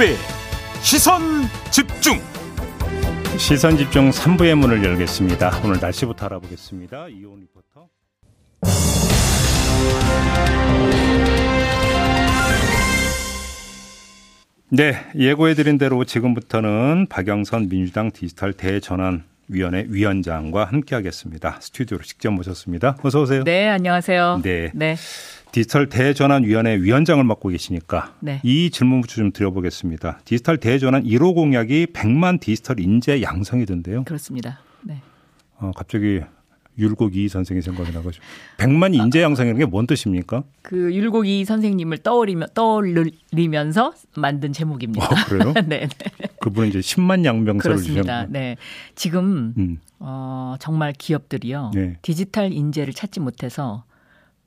김종배 시선 집중 시선 집중 3부의 문을 열겠습니다. 오늘 날씨부터 알아보겠습니다. 이온 리포터. 네, 예고해드린 대로 지금부터는 박영선 민주당 디지털 대전환 위원회 위원장과 함께하겠습니다. 스튜디오로 직접 모셨습니다. 어서 오세요. 네, 안녕하세요. 네. 네. 디지털 대전환위원회 위원장을 맡고 계시니까 네. 이 질문부터 좀 드려보겠습니다. 디지털 대전환 1호 공약이 100만 디지털 인재 양성이던데요. 그렇습니다. 네. 어, 갑자기 율곡 이 선생이 생각이 나가지고 100만 인재 양성이라는 게 뭔 뜻입니까? 그 율곡 이 선생님을 떠올리며 떠올리면서 만든 제목입니다. 아, 그래요? 네, 네. 그분은 이제 10만 양병서를 주셨습니다. 네. 지금 음. 어, 정말 기업들이요. 네. 디지털 인재를 찾지 못해서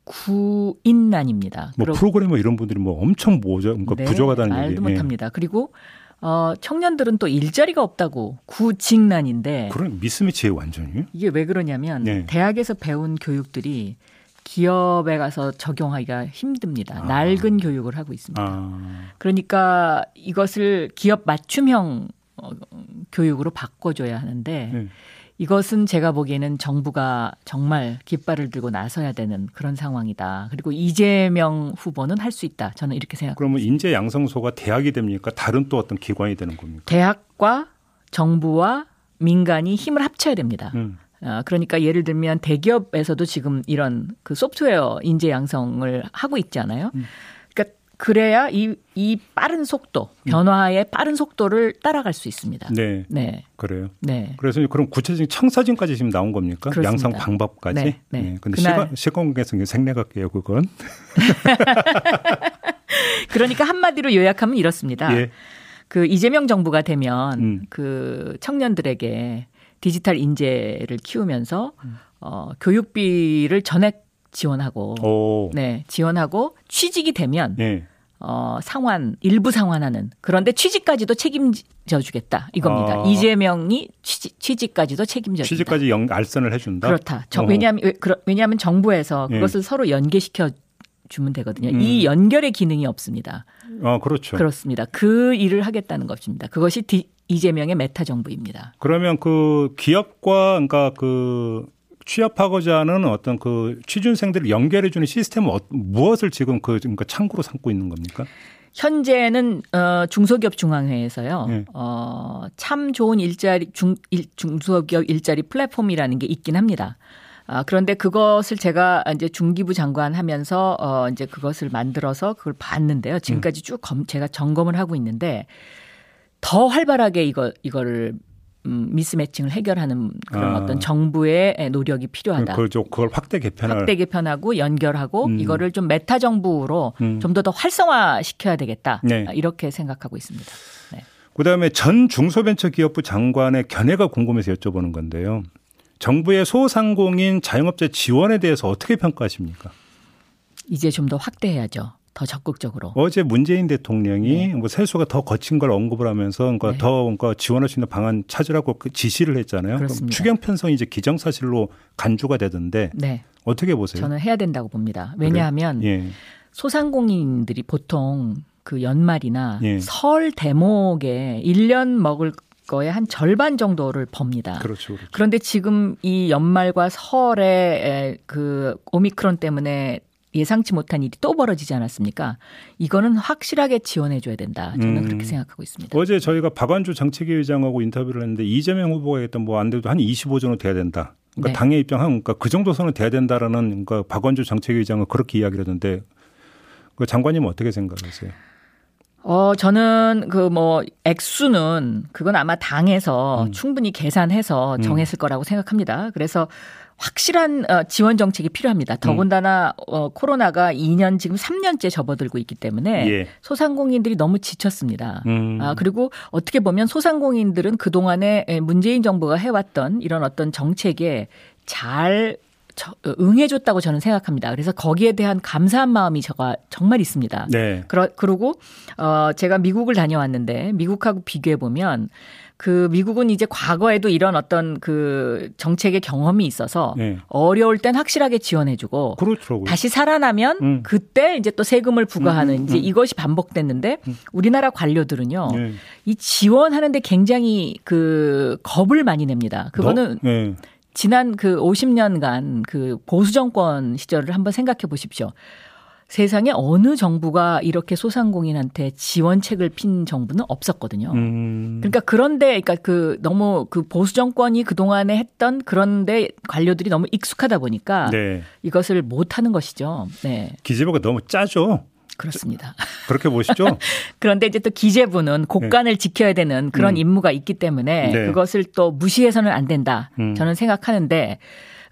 구인난입니다. 뭐 프로그래머 이런 분들이 뭐 엄청 뭐죠? 그러니까 네, 부족하다는 말도 얘기. 못합니다. 그리고 어, 청년들은 또 일자리가 없다고 구직난인데. 그런 미스매치예요, 완전히. 이게 왜 그러냐면 네. 대학에서 배운 교육들이 기업에 가서 적용하기가 힘듭니다. 아. 낡은 교육을 하고 있습니다. 아. 그러니까 이것을 기업 맞춤형 어, 교육으로 바꿔줘야 하는데 네. 이것은 제가 보기에는 정부가 정말 깃발을 들고 나서야 되는 그런 상황이다. 그리고 이재명 후보는 할 수 있다. 저는 이렇게 생각합니다. 그러면 인재 양성소가 대학이 됩니까? 다른 또 어떤 기관이 되는 겁니까? 대학과 정부와 민간이 힘을 합쳐야 됩니다. 음. 아, 그러니까 예를 들면 대기업에서도 지금 이런 그 소프트웨어 인재 양성을 하고 있잖아요. 음. 그래야 이, 이 빠른 속도, 변화의 빠른 속도를 따라갈 수 있습니다. 네. 네. 그래요. 네. 그래서 그럼 구체적인 청사진까지 지금 나온 겁니까? 그렇습니다. 양성 방법까지? 네. 네. 네. 근데 시간, 시간관계성이 생략할게요, 그건. 그러니까 한마디로 요약하면 이렇습니다. 예. 그 이재명 정부가 되면 음. 그 청년들에게 디지털 인재를 키우면서 음. 어, 교육비를 전액 지원하고 오. 네 지원하고 취직이 되면 네. 어, 상환 일부 상환하는 그런데 취직까지도 책임져 주겠다 이겁니다. 아. 이재명이 취직, 취직 까지도 책임져 취직까지 연, 알선을 해준다. 그렇다. 저, 왜냐하면 왜냐하면 정부에서 예. 그것을 네. 서로 연계시켜 주면 되거든요. 음. 이 연결의 기능이 없습니다. 아 그렇죠. 그렇습니다. 그 일을 하겠다는 것입니다. 그것이 디, 이재명의 meta 정부입니다. 그러면 그 기업과 그러니까 그 취업하고자 하는 어떤 그 취준생들을 연결해 주는 시스템은 어, 무엇을 지금 그 그러니까 창구로 삼고 있는 겁니까? 현재는 어 중소기업 중앙회에서요. 네. 어참 좋은 일자리 중 일, 중소기업 일자리 플랫폼이라는 게 있긴 합니다. 아, 그런데 그것을 제가 이제 중기부 장관 하면서 어 이제 그것을 만들어서 그걸 봤는데요. 지금까지 쭉 검, 제가 점검을 하고 있는데 더 활발하게 이거 이거를 음, 미스매칭을 해결하는 그런 아. 어떤 정부의 노력이 필요하다. 그걸, 그걸 확대 개편을 확대 개편하고 연결하고 음. 이거를 좀 메타 정부로 음. 좀더 더 활성화 시켜야 되겠다. 네. 이렇게 생각하고 있습니다. 네. 그다음에 전 중소벤처기업부 장관의 견해가 궁금해서 여쭤보는 건데요. 정부의 소상공인 자영업자 지원에 대해서 어떻게 평가하십니까? 이제 좀 더 확대해야죠. 더 적극적으로. 어제 문재인 대통령이 네. 뭐 세수가 더 거친 걸 언급을 하면서 그러니까 네. 더 그러니까 지원할 수 있는 방안 찾으라고 그 지시를 했잖아요. 그렇습니다. 추경 편성이 이제 기정사실로 간주가 되던데 네. 어떻게 보세요? 저는 해야 된다고 봅니다. 왜냐하면 그래? 예. 소상공인들이 보통 그 연말이나 예. 설 대목에 1년 먹을 거의 한 절반 정도를 법니다. 그렇죠, 그렇죠. 그런데 지금 이 연말과 설에 그 오미크론 때문에 예상치 못한 일이 또 벌어지지 않았습니까? 이거는 확실하게 지원해 줘야 된다. 저는 음. 그렇게 생각하고 있습니다. 어제 저희가 박완주 정책위 의장하고 인터뷰를 했는데 이재명 후보가 했던 뭐 안 돼도 한 25조 정도 돼야 된다. 그러니까 네. 당의 입장은 그러니까 그 정도 선은 돼야 된다라는 그러니까 박완주 정책위 의장은 그렇게 이야기를 했는데 그 장관님은 어떻게 생각하세요? 어, 저는 그 뭐 액수는 그건 아마 당에서 음. 충분히 계산해서 음. 정했을 음. 거라고 생각합니다. 그래서 확실한 어, 지원 정책이 필요합니다. 더군다나 어, 코로나가 2년 지금 3년째 접어들고 있기 때문에 예. 소상공인들이 너무 지쳤습니다. 음. 아, 그리고 어떻게 보면 소상공인들은 그동안에 문재인 정부가 해왔던 이런 어떤 정책에 잘 응해줬다고 저는 생각합니다. 그래서 거기에 대한 감사한 마음이 저가 정말 있습니다. 네. 그러, 그리고 어 제가 미국을 다녀왔는데 미국하고 비교해 보면 그 미국은 이제 과거에도 이런 어떤 그 정책의 경험이 있어서 네. 어려울 땐 확실하게 지원해주고 그렇더라고요. 다시 살아나면 음. 그때 이제 또 세금을 부과하는 음, 음, 이제 음. 이것이 반복됐는데 음. 우리나라 관료들은요 네. 이 지원하는데 굉장히 그 겁을 많이 냅니다. 그거는 너? 네. 지난 그 50년간 그 보수 정권 시절을 한번 생각해 보십시오. 세상에 어느 정부가 이렇게 소상공인한테 지원책을 핀 정부는 없었거든요. 음. 그러니까 그런데 그러니까 그 너무 그 보수 정권이 그동안에 했던 그런데 관료들이 너무 익숙하다 보니까 네. 이것을 못 하는 것이죠. 네. 기재부가 너무 짜죠. 그렇습니다. 그렇게 보시죠. 그런데 이제 또 기재부는 곳간을 네. 지켜야 되는 그런 음. 임무가 있기 때문에 네. 그것을 또 무시해서는 안 된다. 음. 저는 생각하는데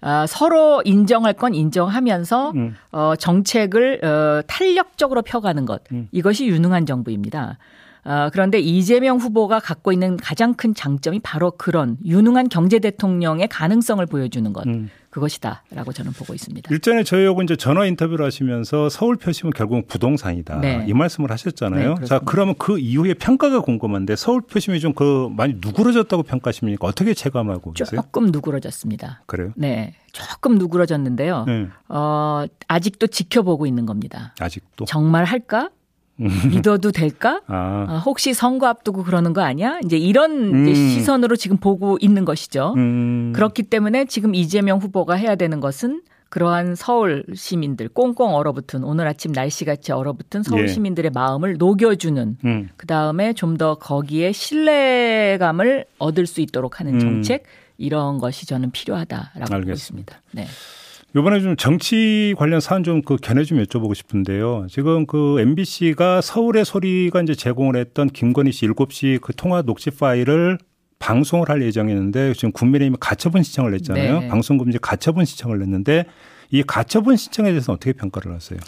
어, 서로 인정할 건 인정하면서 음. 어, 정책을 어, 탄력적으로 펴가는 것 음. 이것이 유능한 정부입니다. 어, 그런데 이재명 후보가 갖고 있는 가장 큰 장점이 바로 그런 유능한 경제 대통령의 가능성을 보여주는 것. 음. 그것이다라고 저는 보고 있습니다. 일전에 저희하고 이제 전화 인터뷰를 하시면서 서울 표심은 결국 부동산이다 네. 이 말씀을 하셨잖아요. 네, 자 그러면 그 이후에 평가가 궁금한데 서울 표심이 좀 그 많이 누그러졌다고 평가하십니까? 어떻게 체감하고 계세요? 조금 누그러졌습니다. 그래요? 네, 조금 누그러졌는데요. 네. 어, 아직도 지켜보고 있는 겁니다. 아직도 정말 할까? 믿어도 될까? 아. 아, 혹시 선거 앞두고 그러는 거 아니야? 이제 이런 음. 이제 시선으로 지금 보고 있는 것이죠. 음. 그렇기 때문에 지금 이재명 후보가 해야 되는 것은 그러한 서울 시민들 꽁꽁 얼어붙은 오늘 아침 날씨같이 얼어붙은 서울 예. 시민들의 마음을 녹여주는 음. 그 다음에 좀 더 거기에 신뢰감을 얻을 수 있도록 하는 음. 정책 이런 것이 저는 필요하다라고 알겠습니다. 보고 있습니다. 네. 이번에 좀 정치 관련 사안 좀 그 견해 좀 여쭤보고 싶은데요. 지금 그 MBC가 서울의 소리가 이제 제공을 했던 김건희 씨 7시 그 통화 녹취 파일을 방송을 할 예정이었는데 지금 국민의힘이 가처분 신청을 냈잖아요. 네. 방송금지 가처분 신청을 냈는데 이 가처분 신청에 대해서 어떻게 평가를 하세요?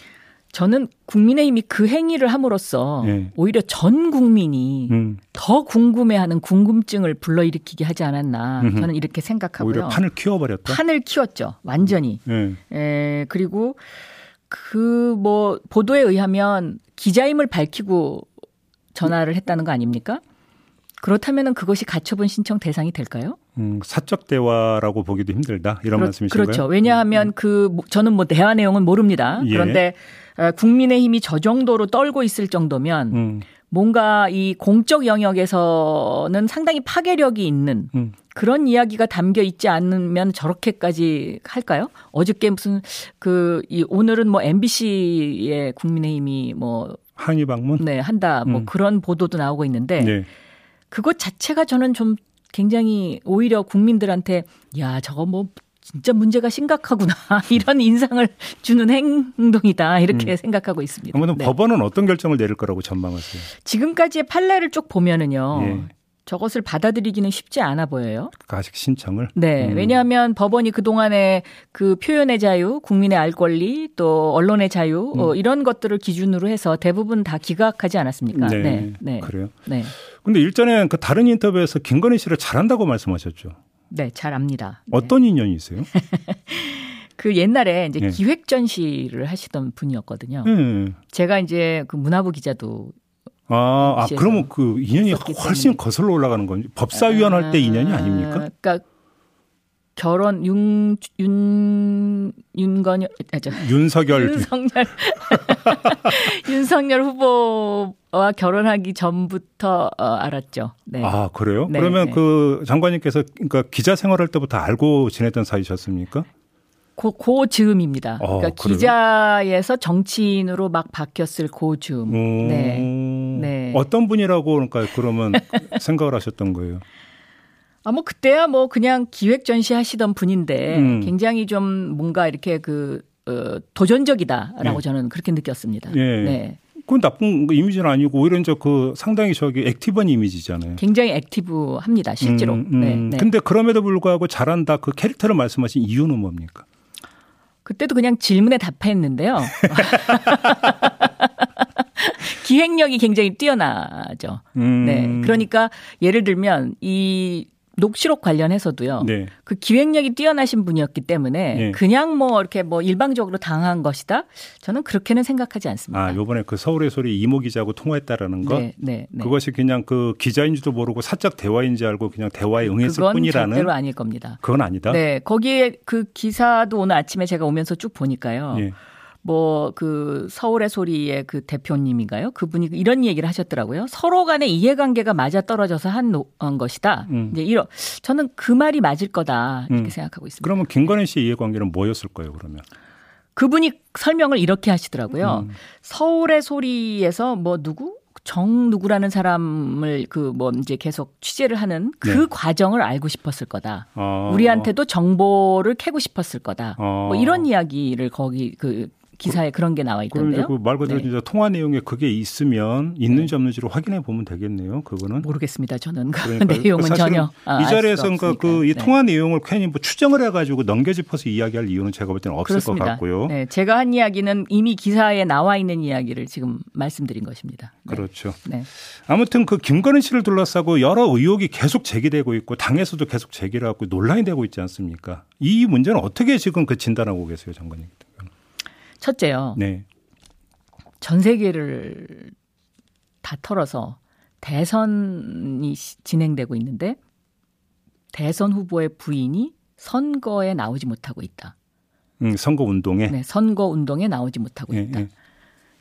저는 국민의힘이 그 행위를 함으로써 네. 오히려 전 국민이 음. 더 궁금해하는 궁금증을 불러일으키게 하지 않았나 음흠. 저는 이렇게 생각하고요. 오히려 판을 키워버렸다. 판을 키웠죠, 완전히. 네. 에, 그리고 그 뭐 보도에 의하면 기자임을 밝히고 전화를 했다는 거 아닙니까? 그렇다면 그것이 가처분 신청 대상이 될까요? 음, 사적 대화라고 보기도 힘들다 이런 그렇, 말씀이신가요? 그렇죠. 왜냐하면 음. 그 저는 뭐 대화 내용은 모릅니다. 예. 그런데 어, 국민의힘이 저 정도로 떨고 있을 정도면 음. 뭔가 이 공적 영역에서는 상당히 파괴력이 있는 음. 그런 이야기가 담겨 있지 않으면 저렇게까지 할까요? 어저께 무슨 그 이 오늘은 뭐 MBC의 국민의힘이 뭐 항의 방문 네 한다 뭐 음. 그런 보도도 나오고 있는데 네. 그것 자체가 저는 좀 굉장히 오히려 국민들한테 야 저거 뭐 진짜 문제가 심각하구나 이런 인상을 주는 행동이다 이렇게 음. 생각하고 있습니다. 그러면 네. 법원은 어떤 결정을 내릴 거라고 전망하세요? 지금까지의 판례를 쭉 보면은요. 예. 저것을 받아들이기는 쉽지 않아 보여요. 아직 신청을? 네. 음. 왜냐하면 법원이 그동안에 그 표현의 자유, 국민의 알 권리, 또 언론의 자유, 음. 어, 이런 것들을 기준으로 해서 대부분 다 기각하지 않았습니까? 네. 네. 네. 그래요? 네. 근데 일전에 그 다른 인터뷰에서 김건희 씨를 잘한다고 말씀하셨죠. 네, 잘 압니다. 네. 어떤 네. 인연이 있어요? 그 옛날에 이제 네. 기획 전시를 하시던 분이었거든요. 네. 제가 이제 그 문화부 기자도 아, 아 그러면 그 인연이 훨씬 때문에. 거슬러 올라가는 건 법사위원 할때 인연이 아닙니까? 그러니까 결혼 윤, 윤, 윤건열, 아, 저, 윤석열. 윤석열. 윤석열 후보와 결혼하기 전부터 어, 알았죠. 네. 아, 그래요? 네, 그러면 네. 그 장관님께서 그러니까 기자 생활할 때부터 알고 지냈던 사이셨습니까? 고, 고 즈음입니다. 아, 그러니까 그래요? 기자에서 정치인으로 막 바뀌었을 고 즈음. 음, 네. 네. 어떤 분이라고 그러니까 그러면 생각을 하셨던 거예요? 아, 뭐, 그때야 뭐 그냥 기획 전시 하시던 분인데 음. 굉장히 좀 뭔가 이렇게 그, 어, 도전적이다라고 네. 저는 그렇게 느꼈습니다. 네. 네. 그건 나쁜 이미지는 아니고 오히려 이제 그 상당히 저기 액티브한 이미지잖아요. 굉장히 액티브합니다, 실제로. 음, 음. 네, 네. 근데 그럼에도 불구하고 잘한다 그 캐릭터를 말씀하신 이유는 뭡니까? 그때도 그냥 질문에 답했는데요. 기획력이 굉장히 뛰어나죠. 음. 네. 그러니까 예를 들면 이 녹취록 관련해서도요. 네. 그 기획력이 뛰어나신 분이었기 때문에 네. 그냥 뭐 이렇게 뭐 일방적으로 당한 것이다. 저는 그렇게는 생각하지 않습니다. 아, 요번에 그 서울의 소리 이모 기자하고 통화했다라는 거. 네, 네, 네. 그것이 그냥 그 기자인지도 모르고 사적 대화인지 알고 그냥 대화에 응했을 그건 뿐이라는. 절대로 아닐 겁니다. 그건 아니다. 네, 거기에 그 기사도 오늘 아침에 제가 오면서 쭉 보니까요. 예. 뭐그 서울의 소리의 그 대표님인가요? 그분이 이런 얘기를 하셨더라고요. 서로 간의 이해관계가 맞아 떨어져서 한 것이다. 음. 이제 이런 저는 그 말이 맞을 거다 이렇게 음. 생각하고 있습니다. 그러면 김건희 씨 이해관계는 뭐였을 거예요, 그러면? 그분이 설명을 이렇게 하시더라고요. 음. 서울의 소리에서 뭐 누구 정 누구라는 사람을 그 뭐 이제 계속 취재를 하는 그 네. 과정을 알고 싶었을 거다. 어. 우리한테도 정보를 캐고 싶었을 거다. 어. 뭐 이런 이야기를 거기 그 기사에 그, 런게 나와 있던데요. 그말 그대로 네. 통화 내용에 그게 있으면 있는지 네. 없는지를 확인해 보면 되겠네요. 그거는 모르겠습니다. 저는 그 내용은 전혀 아, 이 자리에서 그러니까 그이 네. 통화 내용을 괜히 뭐 추정을 해가지고 넘겨짚어서 이야기할 이유는 제가 볼 때는 없을 그렇습니다. 것 같고요. 네, 제가 한 이야기는 이미 기사에 나와 있는 이야기를 지금 말씀드린 것입니다. 네. 그렇죠. 네. 아무튼 그 김건희 씨를 둘러싸고 여러 의혹이 계속 제기되고 있고 당에서도 계속 제기를 하고 논란이 되고 있지 않습니까? 이 문제는 어떻게 지금 그 진단하고 계세요, 장관님? 첫째요. 네. 전 세계를 다 털어서 대선이 진행되고 있는데 대선 후보의 부인이 선거에 나오지 못하고 있다. 음, 선거 운동에? 네, 선거 운동에 나오지 못하고 네, 있다. 네.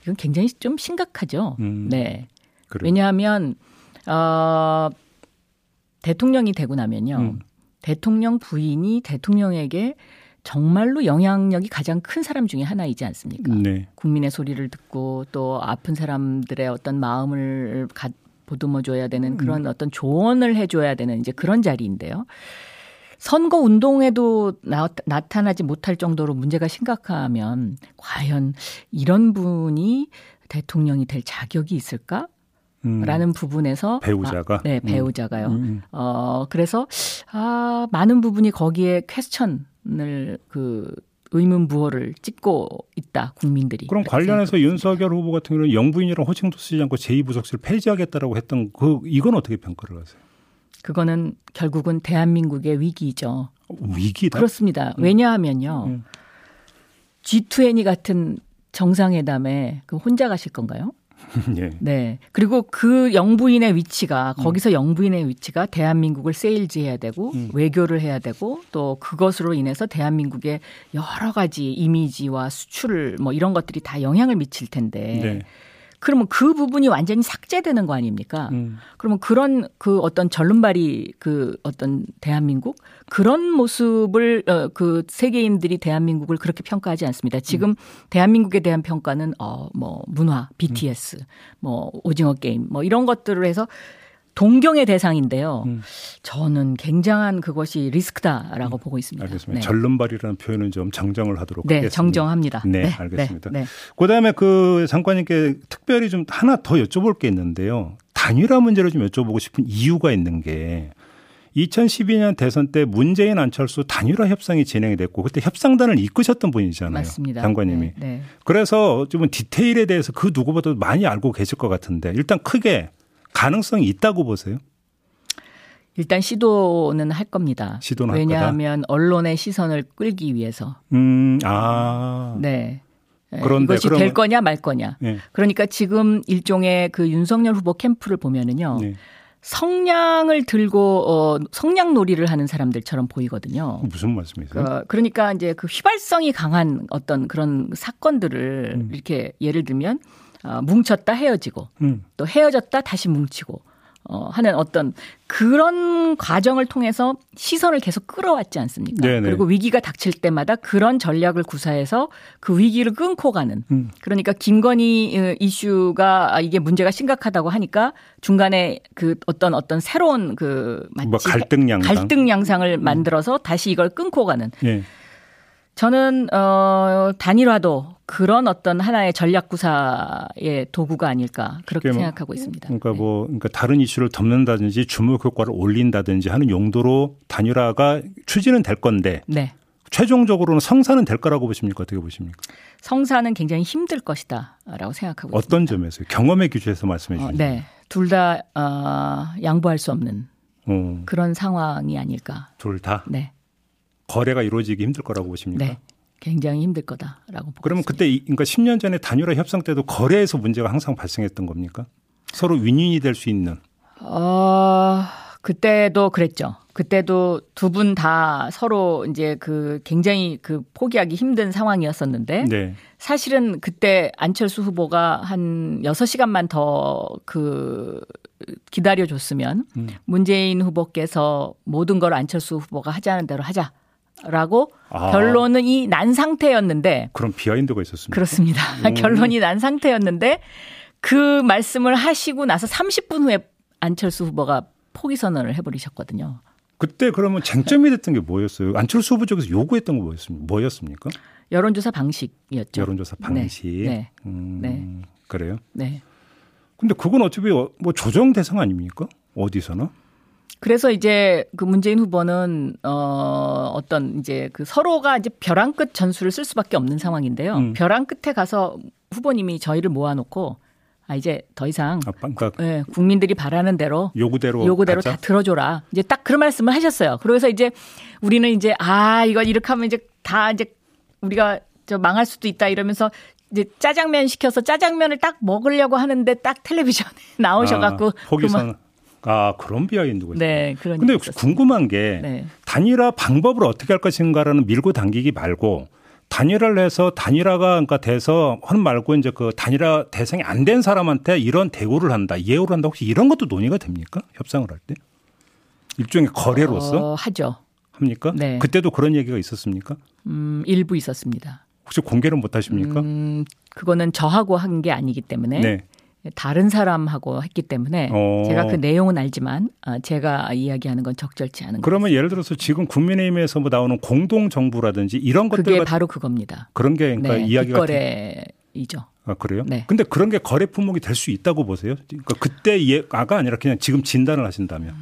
이건 굉장히 좀 심각하죠. 음, 네. 그래요. 왜냐하면 어, 대통령이 되고 나면요. 음. 대통령 부인이 대통령에게 정말로 영향력이 가장 큰 사람 중에 하나이지 않습니까? 네. 국민의 소리를 듣고 또 아픈 사람들의 어떤 마음을 가, 보듬어 줘야 되는 그런 음. 어떤 조언을 해줘야 되는 이제 그런 자리인데요. 선거 운동에도 나, 나타나지 못할 정도로 문제가 심각하면 과연 이런 분이 대통령이 될 자격이 있을까? 음. 라는 부분에서 배우자가 아, 네 음. 배우자가요. 음. 어 그래서 아 많은 부분이 거기에 퀘스천 을그 의문 부호를 찍고 있다 국민들이. 그럼 관련해서 윤석열 후보 같은 경우는 영부인이랑 호칭도 쓰지 않고 제2부속실 폐지하겠다라고 했던 그 이건 어떻게 평가를 하세요? 그거는 결국은 대한민국의 위기죠. 위기다. 그렇습니다. 음. 왜냐하면요. 음. G20 같은 정상회담에 그 혼자 가실 건가요? 예. 네. 그리고 그 영부인의 위치가 음. 거기서 영부인의 위치가 대한민국을 세일즈해야 되고 음. 외교를 해야 되고 또 그것으로 인해서 대한민국의 여러 가지 이미지와 수출 뭐 이런 것들이 다 영향을 미칠 텐데 네. 그러면 그 부분이 완전히 삭제되는 거 아닙니까? 음. 그러면 그런 그 어떤 절름발이 그 어떤 대한민국 그런 모습을 어, 그 세계인들이 대한민국을 그렇게 평가하지 않습니다. 지금 음. 대한민국에 대한 평가는 어뭐 문화, BTS, 음. 뭐 오징어 게임 뭐 이런 것들을 해서 동경의 대상인데요. 음. 저는 굉장한 그것이 리스크다라고 음. 보고 있습니다. 알겠습니다. 네. 절름발이라는 표현은 좀 정정을 하도록 네, 하겠습니다. 정정합니다. 네, 네 알겠습니다. 네, 네. 그다음에 그 장관님께 특별히 좀 하나 더 여쭤볼 게 있는데요. 단일화 문제를 좀 여쭤보고 싶은 이유가 있는 게 2012년 대선 때 문재인 안철수 단일화 협상이 진행이 됐고 그때 협상단을 이끄셨던 분이잖아요. 맞습니다. 장관님이. 네, 네. 그래서 좀 디테일에 대해서 그 누구보다도 많이 알고 계실 것 같은데 일단 크게 가능성이 있다고 보세요? 일단 시도는 할 겁니다. 시도는 왜냐하면? 언론의 시선을 끌기 위해서. 음, 아. 네. 네 그런데 이것이 될 거냐 말 거냐. 네. 그러니까 지금 일종의 그 윤석열 후보 캠프를 보면은요. 네. 성냥을 들고 어 성냥 놀이를 하는 사람들처럼 보이거든요. 무슨 말씀이세요? 어, 그러니까 이제 그 휘발성이 강한 어떤 그런 사건들을 음. 이렇게 예를 들면 어, 뭉쳤다 헤어지고 음. 또 헤어졌다 다시 뭉치고 어, 하는 어떤 그런 과정을 통해서 시선을 계속 끌어왔지 않습니까? 네네. 그리고 위기가 닥칠 때마다 그런 전략을 구사해서 그 위기를 끊고 가는. 음. 그러니까 김건희 어, 이슈가 이게 문제가 심각하다고 하니까 중간에 그 어떤 어떤 새로운 그 마치 뭐 갈등 양상 갈등 양상을 음. 만들어서 다시 이걸 끊고 가는. 네. 저는 어 단일화도 그런 어떤 하나의 전략 구사의 도구가 아닐까 그렇게 뭐, 생각하고 있습니다. 그러니까 네. 뭐 그러니까 다른 이슈를 덮는다든지 주목 효과를 올린다든지 하는 용도로 단일화가 추진은 될 건데 네. 최종적으로는 성사는 될 거라고 보십니까? 어떻게 보십니까? 성사는 굉장히 힘들 것이다라고 생각하고 어떤 있습니다. 점에서요? 경험의 기준에서 말씀해 주시죠. 어, 네, 둘다 어, 양보할 수 없는 음. 그런 상황이 아닐까. 둘 다. 네. 거래가 이루어지기 힘들 거라고 보십니까? 네. 굉장히 힘들 거다라고 보고 그러면 있습니다. 그때 그러니까 10년 전에 단일화 협상 때도 거래에서 문제가 항상 발생했던 겁니까? 서로 윈윈이 될 수 있는. 어, 그때도 그랬죠. 그때도 두 분 다 서로 이제 그 굉장히 그 포기하기 힘든 상황이었었는데 네. 사실은 그때 안철수 후보가 한 6시간만 더 그 기다려 줬으면 음. 문재인 후보께서 모든 걸 안철수 후보가 하자는 대로 하자 라고 아. 결론은 난 상태였는데 그런 비하인드가 있었습니다. 그렇습니다. 결론이 난 상태였는데 그 말씀을 하시고 나서 30분 후에 안철수 후보가 포기 선언을 해버리셨거든요. 그때 그러면 쟁점이 됐던 게 뭐였어요? 안철수 후보 쪽에서 요구했던 거 뭐였습니까? 여론조사 방식이었죠. 여론조사 방식. 네. 음, 네. 그래요? 네. 근데 그건 어차피 어- 뭐 조정 대상 아닙니까? 어디서나? 그래서 이제 그 문재인 후보는 어 어떤 이제 그 서로가 이제 벼랑 끝 전술을 쓸 수밖에 없는 상황인데요. 음. 벼랑 끝에 가서 후보님이 저희를 모아놓고 아 이제 더 이상 아, 그러니까 예, 국민들이 바라는 대로 요구대로 요구대로 가자? 다 들어줘라. 이제 딱 그런 말씀을 하셨어요. 그래서 이제 우리는 이제 아 이거 이렇게 하면 이제 다 이제 우리가 저 망할 수도 있다 이러면서 이제 짜장면 시켜서 짜장면을 딱 먹으려고 하는데 딱 텔레비전에 나오셔갖고 아, 포기선. 아 그런 비하인드가 있어요. 네 그런 근데 혹시. 궁금한 게 네. 단일화 방법을 어떻게 할 것인가라는 밀고 당기기 말고 단일화를 해서 단일화가 그러니까 돼서 하는 말고 이제 그 단일화 대상이 안 된 사람한테 이런 대우를 한다, 예우를 한다. 혹시 이런 것도 논의가 됩니까? 협상을 할 때? 일종의 거래로서 어, 하죠. 합니까? 네. 그때도 그런 얘기가 있었습니까? 음, 일부 있었습니다. 혹시 공개는 못 하십니까? 음, 그거는 저하고 한 게 아니기 때문에 네. 다른 사람하고 했기 때문에 어. 제가 그 내용은 알지만 아, 제가 이야기하는 건 적절치 않은 그러면 예를 들어서 지금 국민의힘에서 뭐 나오는 공동 정부라든지 이런 것들 그게 바로 그겁니다. 그런 게 그러니까 네, 이야기가 뒷거래이죠. 아 그래요? 네. 근데 그런 게 거래 품목이 될 수 있다고 보세요? 그러니까 그때 예가 아니라 그냥 지금 진단을 하신다면.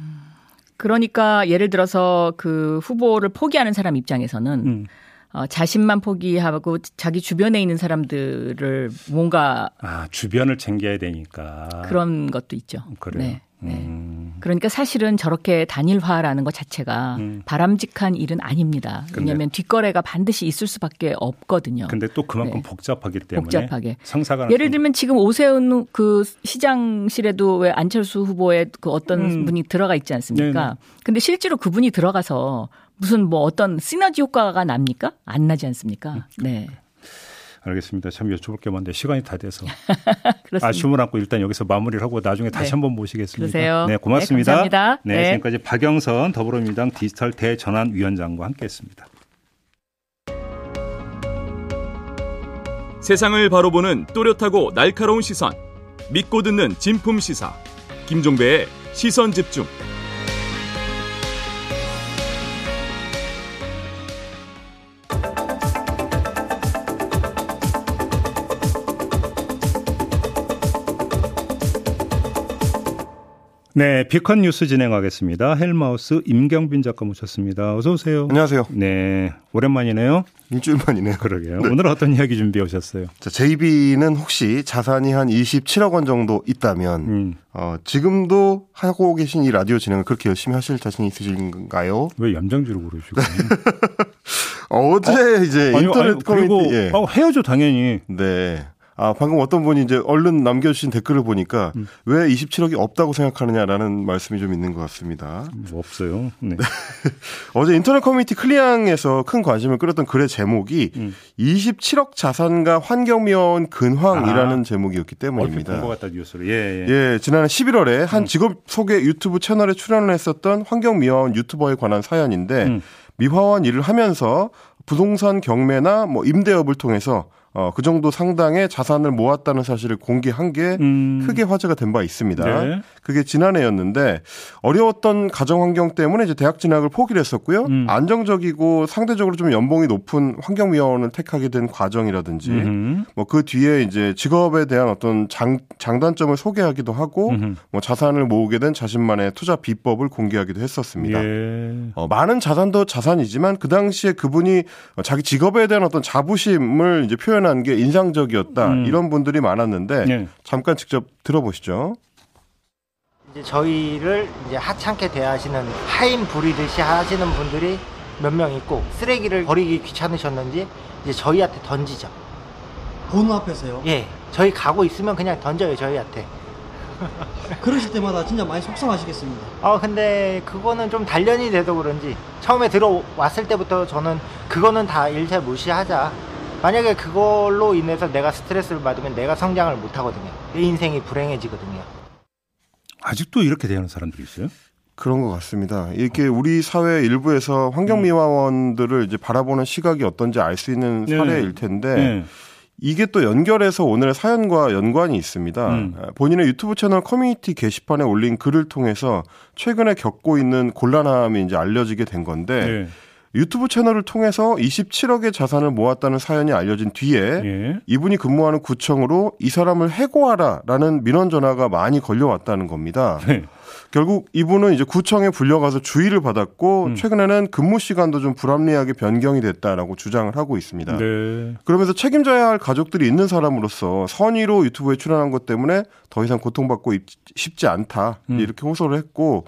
그러니까 예를 들어서 그 후보를 포기하는 사람 입장에서는 음. 어, 자신만 포기하고 자기 주변에 있는 사람들을 뭔가 아 주변을 챙겨야 되니까. 그런 것도 있죠. 그래요. 네. 네. 음. 그러니까 사실은 저렇게 단일화라는 것 자체가 음. 바람직한 일은 아닙니다. 왜냐하면 뒷거래가 반드시 있을 수밖에 없거든요. 근데 또 그만큼 네. 복잡하기 때문에 복잡하게. 상사가 예를 들면 지금 오세훈 그 시장실에도 왜 안철수 후보의 그 어떤 음. 분이 들어가 있지 않습니까? 네네. 근데 실제로 그분이 들어가서 무슨 뭐 어떤 시너지 효과가 납니까? 안 나지 않습니까? 네. 알겠습니다. 참 여쭤볼 게 많은데 시간이 다 돼서. 아쉬움을 안고 일단 여기서 마무리를 하고 나중에 다시 네. 한번 모시겠습니다. 그러세요. 네, 고맙습니다. 네, 감사합니다. 네, 네. 지금까지 박영선 더불어민주당 디지털 대전환 위원장과 함께했습니다. 세상을 바로 보는 또렷하고 날카로운 시선 믿고 듣는 진품 시사 김종배의 시선 집중 네, 비컨 뉴스 진행하겠습니다. 헬마우스 임경빈 작가 모셨습니다. 어서 오세요. 안녕하세요. 네, 오랜만이네요. 일주일 만이네요. 그러게요. 오늘 어떤 이야기 준비해 오셨어요? 자, JB는 혹시 자산이 한 27억 원 정도 있다면 음, 어, 지금도 하고 계신 이 라디오 진행을 그렇게 열심히 하실 자신 있으신가요? 왜 염장지로 그러시고? 어제 이제 아니, 인터넷 아니, 그리고 커뮤니티 예. 아, 헤어져 당연히. 네. 아, 방금 어떤 분이 이제 얼른 남겨주신 댓글을 보니까 음. 왜 27억이 없다고 생각하느냐라는 말씀이 좀 있는 것 같습니다. 뭐 없어요. 네. 어제 인터넷 커뮤니티 클리앙에서 큰 관심을 끌었던 글의 제목이 음. 27억 자산가 환경미화원 근황이라는 아. 제목이었기 때문입니다. 본 것 같다 뉴스를. 예, 예. 예, 지난해 11월에 음. 한 직업 소개 유튜브 채널에 출연을 했었던 환경미화원 유튜버에 관한 사연인데 음. 미화원 일을 하면서 부동산 경매나 뭐 임대업을 통해서 어, 그 정도 상당의 자산을 모았다는 사실을 공개한 게 음. 크게 화제가 된 바 있습니다. 네. 그게 지난해였는데 어려웠던 가정 환경 때문에 이제 대학 진학을 포기를 했었고요. 음. 안정적이고 상대적으로 좀 연봉이 높은 환경미화원을 택하게 된 과정이라든지 음흠. 뭐그 뒤에 이제 직업에 대한 어떤 장, 장단점을 소개하기도 하고. 뭐 자산을 모으게 된 자신만의 투자 비법을 공개하기도 했었습니다. 예. 어, 많은 자산도 자산이지만 그 당시에 그분이 어, 자기 직업에 대한 어떤 자부심을 이제 표현 한 게 인상적이었다 음. 이런 분들이 많았는데 예. 잠깐 직접 들어보시죠. 이제 저희를 이제 하찮게 대하시는 하인 부리듯이 하시는 분들이 몇 명 있고 쓰레기를 버리기 귀찮으셨는지 이제 저희한테 던지죠. 보는 앞에서요? 예, 저희 가고 있으면 그냥 던져요 저희한테. 그러실 때마다 진짜 많이 속상하시겠습니다. 아 근데 그거는 좀 단련이 돼서 그런지 처음에 들어왔을 때부터 저는 그거는 다 일체 무시하자. 만약에 그걸로 인해서 내가 스트레스를 받으면 내가 성장을 못 하거든요. 내 인생이 불행해지거든요. 아직도 이렇게 대하는 사람들이 있어요? 그런 것 같습니다. 이렇게 우리 사회 일부에서 환경미화원들을 이제 바라보는 시각이 어떤지 알 수 있는 네. 사례일 텐데 네. 이게 또 연결해서 오늘의 사연과 연관이 있습니다. 음. 본인의 유튜브 채널 커뮤니티 게시판에 올린 글을 통해서 최근에 겪고 있는 곤란함이 이제 알려지게 된 건데 네. 유튜브 채널을 통해서 27억의 자산을 모았다는 사연이 알려진 뒤에 예. 이분이 근무하는 구청으로 이 사람을 해고하라라는 민원 전화가 많이 걸려왔다는 겁니다. 네. 결국 이분은 이제 구청에 불려가서 주의를 받았고 음. 최근에는 근무 시간도 좀 불합리하게 변경이 됐다라고 주장을 하고 있습니다. 네. 그러면서 책임져야 할 가족들이 있는 사람으로서 선의로 유튜브에 출연한 것 때문에 더 이상 고통받고 있- 싶지 않다 음. 이렇게 호소를 했고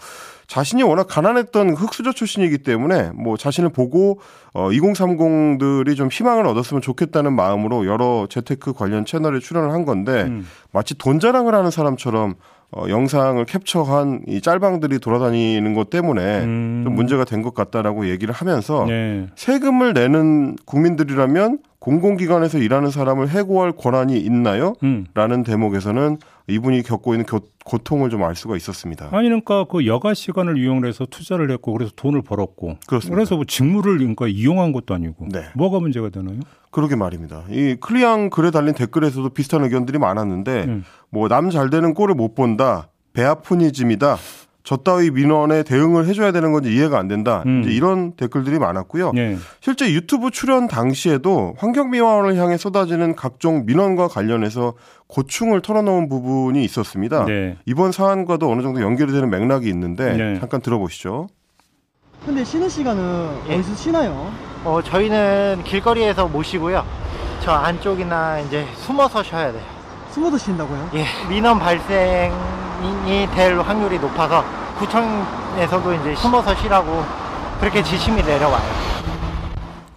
자신이 워낙 가난했던 흑수저 출신이기 때문에 뭐 자신을 보고 어 2030들이 좀 희망을 얻었으면 좋겠다는 마음으로 여러 재테크 관련 채널에 출연을 한 건데 음. 마치 돈 자랑을 하는 사람처럼 어 영상을 캡처한 이 짤방들이 돌아다니는 것 때문에 음. 좀 문제가 된 것 같다라고 얘기를 하면서 네. 세금을 내는 국민들이라면 공공기관에서 일하는 사람을 해고할 권한이 있나요? 음. 라는 대목에서는 이분이 겪고 있는 고, 고통을 좀 알 수가 있었습니다. 아니 그러니까 그 여가 시간을 이용해서 투자를 했고 그래서 돈을 벌었고 그렇습니다. 그래서 뭐 직무를 그러니까 이용한 것도 아니고 네. 뭐가 문제가 되나요? 그러게 말입니다. 이 클리앙 글에 달린 댓글에서도 비슷한 의견들이 많았는데 음. 뭐남 잘 되는 꼴을 못 본다. 배아프니즘이다. 저 따위 민원에 대응을 해줘야 되는 건지 이해가 안 된다. 음. 이제 이런 댓글들이 많았고요. 네. 실제 유튜브 출연 당시에도 환경미화원을 향해 쏟아지는 각종 민원과 관련해서 고충을 털어놓은 부분이 있었습니다. 네. 이번 사안과도 어느 정도 연결이 되는 맥락이 있는데 네. 잠깐 들어보시죠. 근데 쉬는 시간은 예. 어디서 쉬나요? 어 저희는 길거리에서 못 쉬고요. 저 안쪽이나 이제 숨어서 쉬어야 돼요. 숨어서 쉰다고요? 예, 민원 발생이 될 확률이 높아서 구청에서도 이제 숨어서 쉬라고 그렇게 지침이 내려와요.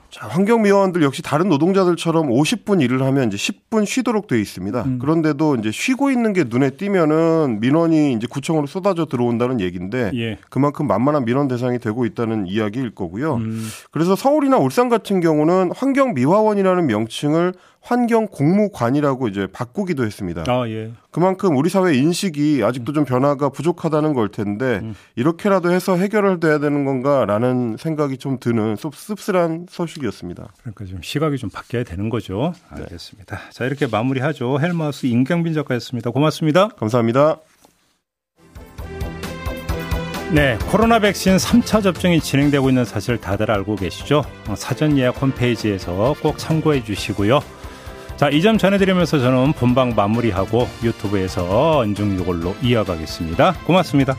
자, 환경미화원들 역시 다른 노동자들처럼 50분 일을 하면 이제 10분 쉬도록 돼 있습니다. 음. 그런데도 이제 쉬고 있는 게 눈에 띄면은 민원이 이제 구청으로 쏟아져 들어온다는 얘기인데 예. 그만큼 만만한 민원 대상이 되고 있다는 이야기일 거고요. 음. 그래서 서울이나 울산 같은 경우는 환경미화원이라는 명칭을 환경 공무관이라고 이제 바꾸기도 했습니다. 아 예. 그만큼 우리 사회 인식이 아직도 좀 변화가 부족하다는 걸 텐데 음. 이렇게라도 해서 해결을 돼야 되는 건가라는 생각이 좀 드는 씁- 씁쓸한 소식이었습니다. 그러니까 좀 시각이 좀 바뀌어야 되는 거죠. 네. 알겠습니다. 자 이렇게 마무리하죠. 헬마우스 임경빈 작가였습니다. 고맙습니다. 감사합니다. 네, 코로나 백신 3차 접종이 진행되고 있는 사실 다들 알고 계시죠? 어, 사전 예약 홈페이지에서 꼭 참고해 주시고요. 자, 이 점 전해드리면서 저는 본방 마무리하고 유튜브에서 언중 유골로 이어가겠습니다. 고맙습니다.